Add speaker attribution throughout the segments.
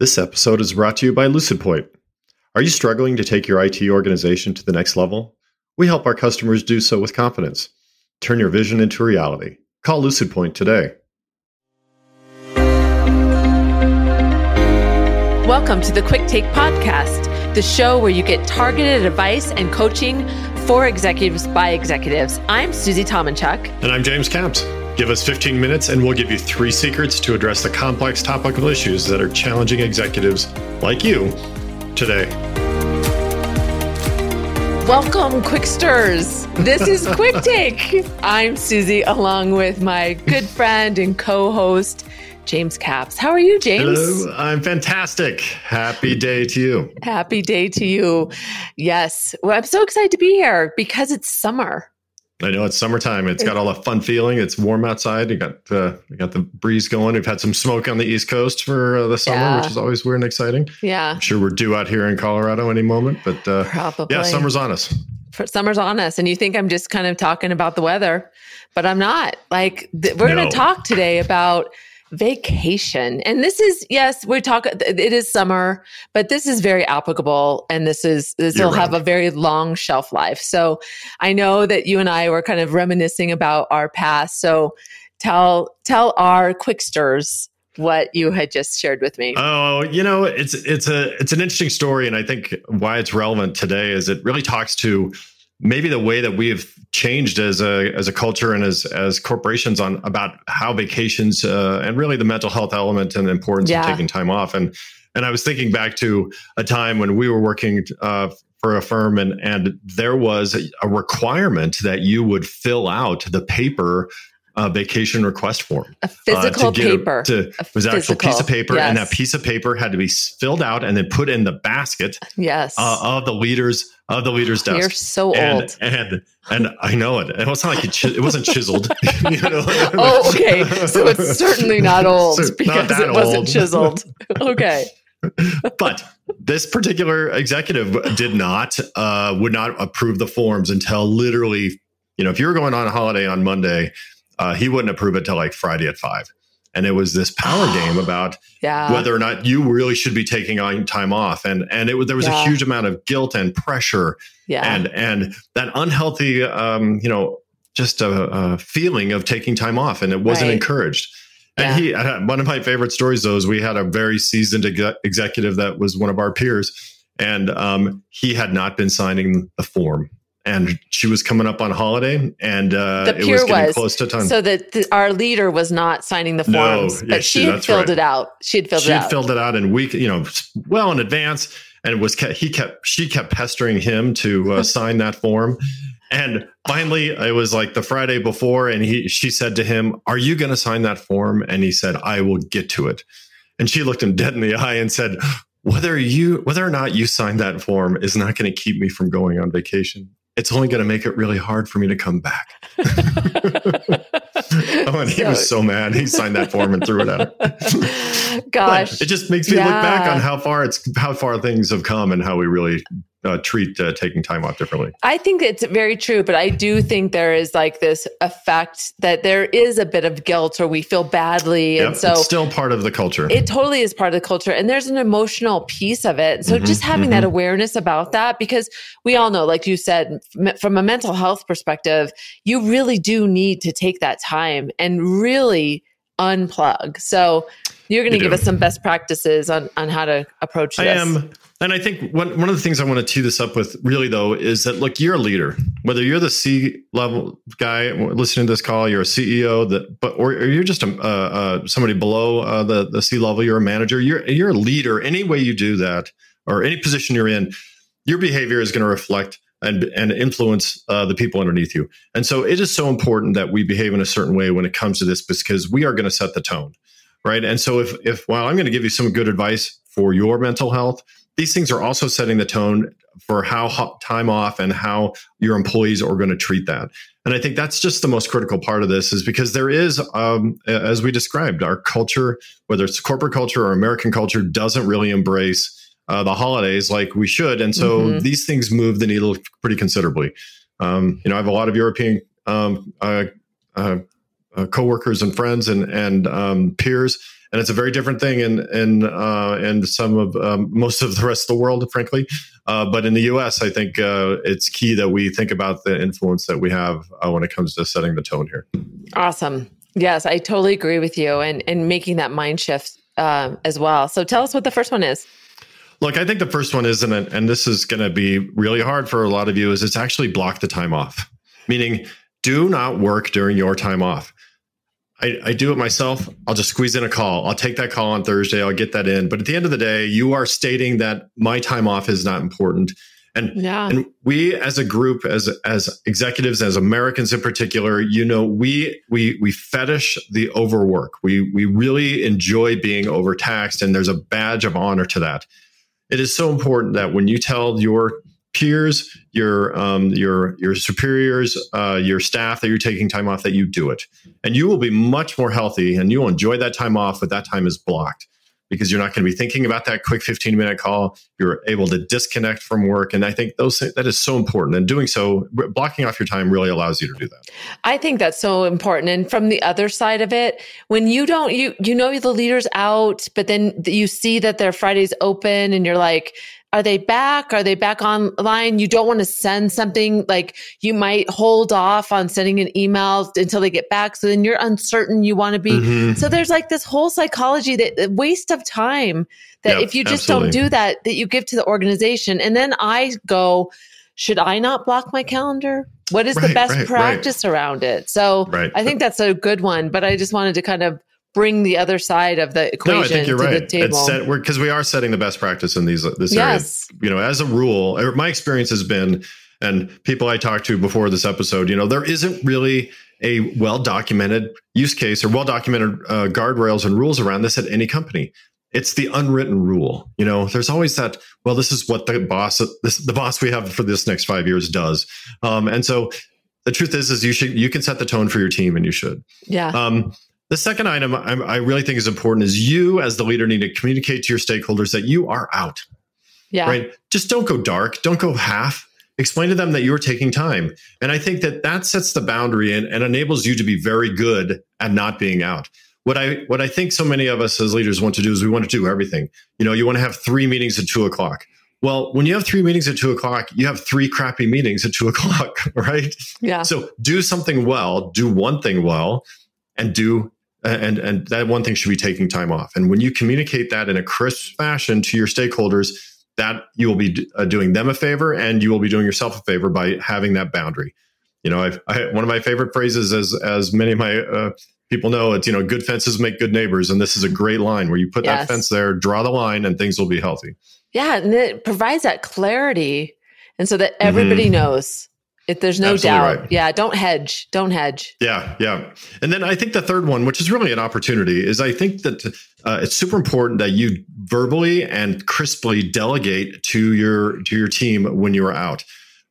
Speaker 1: This episode is brought to you by LucidPoint. Are you struggling to take your IT organization to the next level? We help our customers do so with confidence. Turn your vision into reality. Call LucidPoint today.
Speaker 2: Welcome to the Quick Take Podcast, the show where you get targeted advice and coaching for executives by executives. I'm Susie Tomenchok.
Speaker 1: And I'm James Camps. Give us 15 minutes and we'll give you three secrets to address the complex topical issues that are challenging executives like you today.
Speaker 2: Welcome, Quicksters. This is Quick Take. I'm Susie, along with my good friend and co host, James Caps. How are you, James?
Speaker 1: Hello, I'm fantastic. Happy day to you.
Speaker 2: Happy day to you. Yes. Well, I'm so excited to be here because it's summer.
Speaker 1: I know it's summertime. It's got all the fun feeling. It's warm outside. You got uh, you got the breeze going. We've had some smoke on the East Coast for uh, the summer, yeah. which is always weird and exciting.
Speaker 2: Yeah,
Speaker 1: I'm sure we're due out here in Colorado any moment. But uh,
Speaker 2: probably,
Speaker 1: yeah, summer's on us.
Speaker 2: For, summer's on us, and you think I'm just kind of talking about the weather, but I'm not. Like th- we're no. going to talk today about vacation. And this is yes, we talk it is summer, but this is very applicable and this is this will have a very long shelf life. So I know that you and I were kind of reminiscing about our past. So tell tell our quicksters what you had just shared with me.
Speaker 1: Oh, you know, it's it's a it's an interesting story and I think why it's relevant today is it really talks to maybe the way that we have changed as a as a culture and as as corporations on about how vacations uh, and really the mental health element and the importance yeah. of taking time off and and I was thinking back to a time when we were working uh, for a firm and and there was a requirement that you would fill out the paper uh, vacation request form.
Speaker 2: A physical uh, paper.
Speaker 1: A, to, a was an actual piece of paper, yes. and that piece of paper had to be filled out and then put in the basket.
Speaker 2: Yes.
Speaker 1: Uh, of the leaders of the leader's desk.
Speaker 2: You're so
Speaker 1: and,
Speaker 2: old,
Speaker 1: and and I know it. It was not like it, it wasn't chiseled.
Speaker 2: you know? oh, okay. So it's certainly not old so because not it wasn't old. chiseled. okay.
Speaker 1: but this particular executive did not uh, would not approve the forms until literally, you know, if you were going on a holiday on Monday uh, he wouldn't approve it till like Friday at five. And it was this power game about
Speaker 2: yeah.
Speaker 1: whether or not you really should be taking on time off, and and it was there was yeah. a huge amount of guilt and pressure,
Speaker 2: yeah.
Speaker 1: and and that unhealthy, um, you know, just a, a, feeling of taking time off, and it wasn't right. encouraged. And yeah. he, one of my favorite stories though is we had a very seasoned executive that was one of our peers, and um, he had not been signing the form and she was coming up on holiday and uh,
Speaker 2: the it was
Speaker 1: getting
Speaker 2: was,
Speaker 1: close to time.
Speaker 2: So that our leader was not signing the forms, no, but she, she had filled right. it out. She had filled
Speaker 1: she
Speaker 2: it out.
Speaker 1: filled it out in week, you know, well in advance. And it was he kept she kept pestering him to uh, sign that form. And finally, it was like the Friday before, and he she said to him, "Are you going to sign that form?" And he said, "I will get to it." And she looked him dead in the eye and said, "Whether you whether or not you sign that form is not going to keep me from going on vacation it's only going to make it really hard for me to come back. oh, and he was so mad. He signed that form and threw it out.
Speaker 2: Gosh,
Speaker 1: it just makes me yeah. look back on how far it's how far things have come and how we really uh, treat uh, taking time off differently.
Speaker 2: I think it's very true, but I do think there is like this effect that there is a bit of guilt or we feel badly,
Speaker 1: yep,
Speaker 2: and so
Speaker 1: it's still part of the culture.
Speaker 2: It totally is part of the culture, and there's an emotional piece of it. So mm-hmm, just having mm-hmm. that awareness about that, because we all know, like you said, from a mental health perspective, you really do need to take that time and really unplug. So you're going to give us some best practices on on how to approach this. I
Speaker 1: am. And I think one, one of the things I want to tee this up with really though is that look, you're a leader. Whether you're the C level guy listening to this call, you're a CEO that, but or, or you're just a, uh, uh, somebody below uh, the the C level, you're a manager. You're you're a leader. Any way you do that, or any position you're in, your behavior is going to reflect and and influence uh, the people underneath you. And so it is so important that we behave in a certain way when it comes to this because we are going to set the tone, right? And so if if while I'm going to give you some good advice for your mental health these things are also setting the tone for how time off and how your employees are going to treat that. And I think that's just the most critical part of this is because there is, um, as we described, our culture, whether it's corporate culture or American culture, doesn't really embrace uh, the holidays like we should. And so mm-hmm. these things move the needle pretty considerably. Um, you know, I have a lot of European um, uh, uh, uh coworkers and friends and and um, peers, and it's a very different thing in in uh, in some of um, most of the rest of the world, frankly. Uh, but in the U.S., I think uh, it's key that we think about the influence that we have uh, when it comes to setting the tone here.
Speaker 2: Awesome. Yes, I totally agree with you, and and making that mind shift uh, as well. So tell us what the first one is.
Speaker 1: Look, I think the first one is, and, and this is going to be really hard for a lot of you, is it's actually block the time off, meaning do not work during your time off. I, I, do it myself. I'll just squeeze in a call. I'll take that call on Thursday. I'll get that in. But at the end of the day, you are stating that my time off is not important. And, yeah. and we as a group, as as executives, as Americans in particular, you know, we we we fetish the overwork. We we really enjoy being overtaxed, and there's a badge of honor to that it is so important that when you tell your peers, your um, your your superiors, uh, your staff that you're taking time off, that you do it, and you will be much more healthy, and you will enjoy that time off. But that time is blocked because you're not going to be thinking about that quick 15 minute call. You're able to disconnect from work. And I think those that is so important. And doing so, blocking off your time really allows you to do that.
Speaker 2: I think that's so important. And from the other side of it, when you don't, you, you know, the leader's out, but then you see that their Friday's open and you're like, are they back? Are they back online? You don't want to send something like you might hold off on sending an email until they get back. So then you're uncertain. You want to be. Mm-hmm. So there's like this whole psychology that waste of time that yep, if you just absolutely. don't do that, that you give to the organization. And then I go, should I not block my calendar? What is right, the best right, practice right. around it? So I think that's a good one, but I just wanted to kind of bring the other side of the equation no, I think you're to right. the table.
Speaker 1: Because we are setting the best practice in these this yes. area. You know, as a rule, er, my experience has been, and people I talked to before this episode, you know, there isn't really a well documented use case or well documented uh, guardrails and rules around this at any company. It's the unwritten rule. You know, there's always that. Well, this is what the boss, this, the boss we have for this next five years does, um, and so the truth is, is you should you can set the tone for your team, and you should.
Speaker 2: Yeah. Um,
Speaker 1: the second item I really think is important is you, as the leader, need to communicate to your stakeholders that you are out.
Speaker 2: Yeah.
Speaker 1: Right. Just don't go dark. Don't go half. Explain to them that you're taking time. And I think that that sets the boundary and, and enables you to be very good at not being out. What I what I think so many of us as leaders want to do is we want to do everything. You know, you want to have three meetings at two o'clock. Well, when you have three meetings at two o'clock, you have three crappy meetings at two o'clock, right?
Speaker 2: Yeah.
Speaker 1: So do something well, do one thing well, and do and and that one thing should be taking time off and when you communicate that in a crisp fashion to your stakeholders that you will be uh, doing them a favor and you will be doing yourself a favor by having that boundary you know I've, I, one of my favorite phrases as as many of my uh, people know it's you know good fences make good neighbors and this is a great line where you put yes. that fence there draw the line and things will be healthy
Speaker 2: yeah and it provides that clarity and so that everybody mm-hmm. knows if there's no Absolutely doubt. Right. Yeah, don't hedge. Don't hedge.
Speaker 1: Yeah, yeah. And then I think the third one, which is really an opportunity, is I think that uh, it's super important that you verbally and crisply delegate to your to your team when you're out.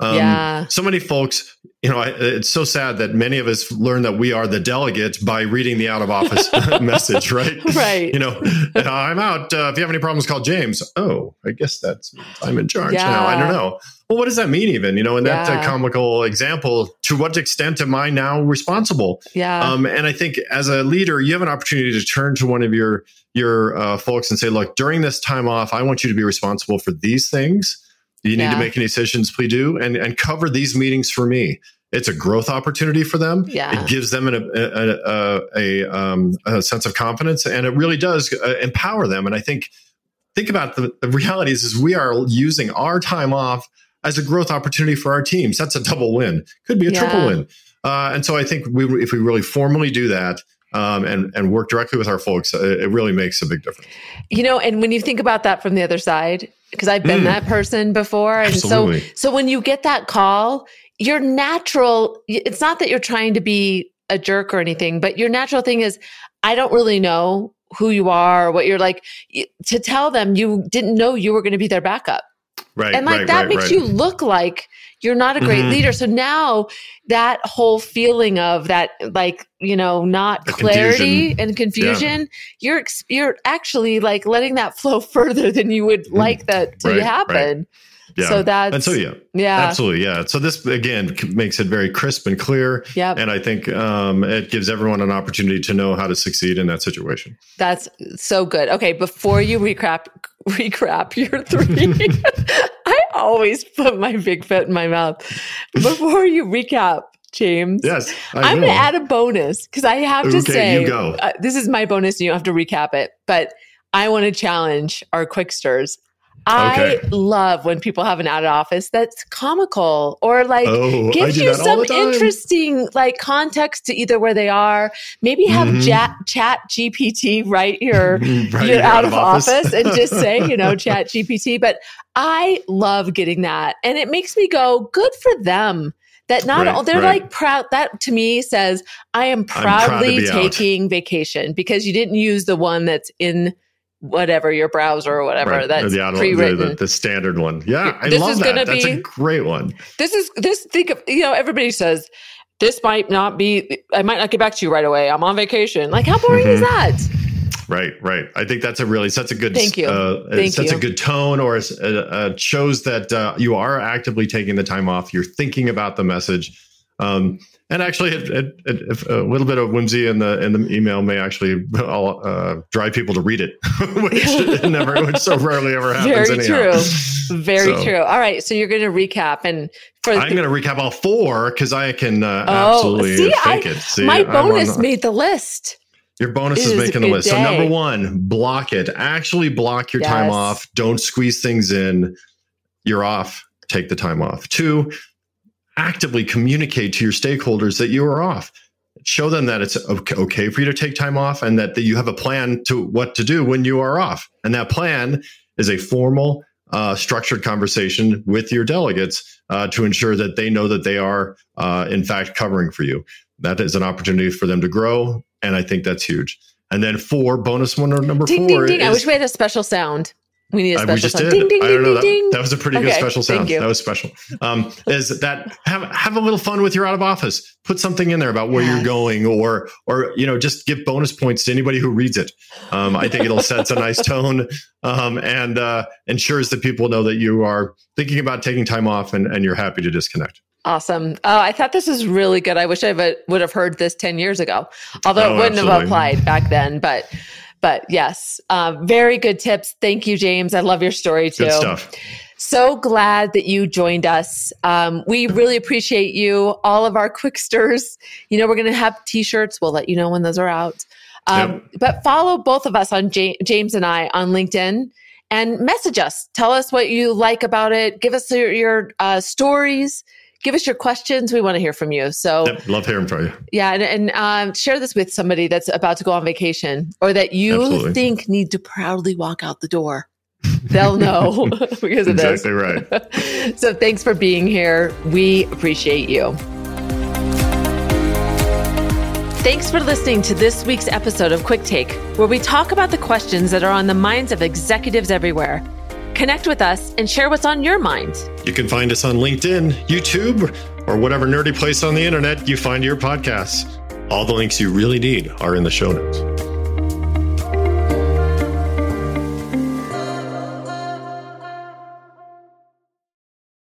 Speaker 2: Um, yeah.
Speaker 1: So many folks, you know, I, it's so sad that many of us learn that we are the delegates by reading the out of office message, right?
Speaker 2: Right.
Speaker 1: You know, I'm out. Uh, if you have any problems, call James. Oh, I guess that's I'm in charge yeah. now. I don't know well, what does that mean even? You know, in that uh, comical example, to what extent am I now responsible?
Speaker 2: Yeah.
Speaker 1: Um, and I think as a leader, you have an opportunity to turn to one of your your uh, folks and say, look, during this time off, I want you to be responsible for these things. You need yeah. to make any decisions, please do, and and cover these meetings for me. It's a growth opportunity for them.
Speaker 2: Yeah.
Speaker 1: It gives them an, a, a, a, um, a, sense of confidence, and it really does uh, empower them. And I think think about the, the realities is we are using our time off as a growth opportunity for our teams. That's a double win. Could be a yeah. triple win. Uh, and so I think we, if we really formally do that, um, and and work directly with our folks, uh, it really makes a big difference.
Speaker 2: You know, and when you think about that from the other side, because I've been mm. that person before, and Absolutely. so so when you get that call, your natural it's not that you're trying to be a jerk or anything, but your natural thing is, I don't really know who you are, what you're like. To tell them you didn't know you were going to be their backup
Speaker 1: Right.
Speaker 2: And like
Speaker 1: right,
Speaker 2: that
Speaker 1: right,
Speaker 2: makes
Speaker 1: right.
Speaker 2: you look like you're not a great
Speaker 1: Mhm.
Speaker 2: leader. So now that whole feeling of that, like, you know, not
Speaker 1: The
Speaker 2: clarity
Speaker 1: confusion.
Speaker 2: and confusion, you're, ex- you're actually like letting that flow further than you would like that to happen.
Speaker 1: yeah.
Speaker 2: So that's,
Speaker 1: and so yeah,
Speaker 2: yeah.
Speaker 1: absolutely, yeah. So this again makes it very crisp and clear,
Speaker 2: Yeah,
Speaker 1: and I think um, it gives everyone an opportunity to know how to succeed in that situation.
Speaker 2: That's so good. Okay, before you recap recap your three, I always put my big foot in my mouth. Before you recap, James,
Speaker 1: Yes, I
Speaker 2: I'm going to add a bonus because I have to
Speaker 1: Okay,
Speaker 2: say,
Speaker 1: you go.
Speaker 2: Uh, this is my bonus, and you don't have to recap it. But I want to challenge our quicksters. I
Speaker 1: Okay.
Speaker 2: love when people have an out of office that's comical or like
Speaker 1: oh,
Speaker 2: gives you some interesting like context to either where they are. Maybe have
Speaker 1: Mhm.
Speaker 2: chat, chat GPT write your
Speaker 1: Right,
Speaker 2: you're out of office, and just say, you know, ChatGPT. But I love getting that. And it makes me go, good for them. That not
Speaker 1: Right,
Speaker 2: all they're
Speaker 1: right.
Speaker 2: like proud. That to me says, I am
Speaker 1: proud
Speaker 2: proudly
Speaker 1: out.
Speaker 2: taking vacation because you didn't use the one that's in whatever your browser or whatever
Speaker 1: Right,
Speaker 2: that's
Speaker 1: the,
Speaker 2: pre-written.
Speaker 1: the, the, the standard one. Yeah, I
Speaker 2: This
Speaker 1: love
Speaker 2: is
Speaker 1: that.
Speaker 2: gonna
Speaker 1: That's a
Speaker 2: be-
Speaker 1: great one.
Speaker 2: this is this think of you know everybody says this might not be i might not get back to you right away i'm on vacation like how boring is
Speaker 1: Mhm.
Speaker 2: that
Speaker 1: Right, right. I think that's a really sets a good
Speaker 2: Thank you.
Speaker 1: Uh,
Speaker 2: Thank
Speaker 1: sets
Speaker 2: you.
Speaker 1: a good tone, or uh, uh, shows that uh, you are actively taking the time off. You're thinking about the message, um, and actually, it, it, it, if a little bit of whimsy in the in the email may actually uh, drive people to read it, which never, which so rarely ever happens.
Speaker 2: Very
Speaker 1: anyhow.
Speaker 2: true. very
Speaker 1: So-
Speaker 2: true all right so you're going to recap and for
Speaker 1: I'm going to recap all four because I can uh,
Speaker 2: Oh,
Speaker 1: absolutely
Speaker 2: see,
Speaker 1: fake
Speaker 2: I-
Speaker 1: it. See,
Speaker 2: my
Speaker 1: I'm
Speaker 2: bonus
Speaker 1: on-
Speaker 2: made the list
Speaker 1: Your bonus
Speaker 2: It
Speaker 1: is
Speaker 2: a
Speaker 1: making the list. So number one, block it. Actually block your time off. Don't squeeze things in. You're off. Take the time off. Two, actively communicate to your stakeholders that you are off. Show them that it's okay for you to take time off and that, that you have a plan to what to do when you are off. And that plan is a formal, uh, structured conversation with your delegates uh, to ensure that they know that they are, uh, in fact, covering for you. That is an opportunity for them to grow. And I think that's huge. And then four, bonus one or number
Speaker 2: ding
Speaker 1: four.
Speaker 2: ding ding i wish we had a special sound we need a
Speaker 1: uh,
Speaker 2: special
Speaker 1: we just
Speaker 2: sound
Speaker 1: did.
Speaker 2: ding ding
Speaker 1: I don't know.
Speaker 2: ding
Speaker 1: That,
Speaker 2: ding
Speaker 1: that was a pretty good
Speaker 2: Okay,
Speaker 1: special
Speaker 2: thank
Speaker 1: sound. That was special. Um, is that have have a little fun with your out of office? Put something in there about where
Speaker 2: Yes.
Speaker 1: you're going, or or you know, just give bonus points to anybody who reads it. Um, I think it'll set a nice tone um, and uh, ensures that people know that you are thinking about taking time off and, and you're happy to disconnect.
Speaker 2: awesome oh i thought this was really good i wish i would have heard this 10 years ago although
Speaker 1: Oh,
Speaker 2: it wouldn't have applied back then but but yes uh, very good tips thank you james i love your story too
Speaker 1: Good stuff.
Speaker 2: So glad that you joined us. Um, we really appreciate you, all of our quicksters. You know, we're going to have t shirts. We'll let you know when those are out. Um, But follow both of us on Ja- James and I on LinkedIn and message us. Tell us what you like about it. Give us your, your uh, stories. Give us your questions. We want to hear from you. So,
Speaker 1: Yep, love hearing from you.
Speaker 2: yeah, and, and um, share this with somebody that's about to go on vacation or that you
Speaker 1: Absolutely.
Speaker 2: think need to proudly walk out the door. They'll know because of this.
Speaker 1: Exactly right.
Speaker 2: so thanks for being here. We appreciate you. Thanks for listening to this week's episode of Quick Take, where we talk about the questions that are on the minds of executives everywhere. Connect with us and share what's on your mind.
Speaker 1: You can find us on LinkedIn, YouTube, or whatever nerdy place on the internet you find your podcasts. All the links you really need are in the show notes.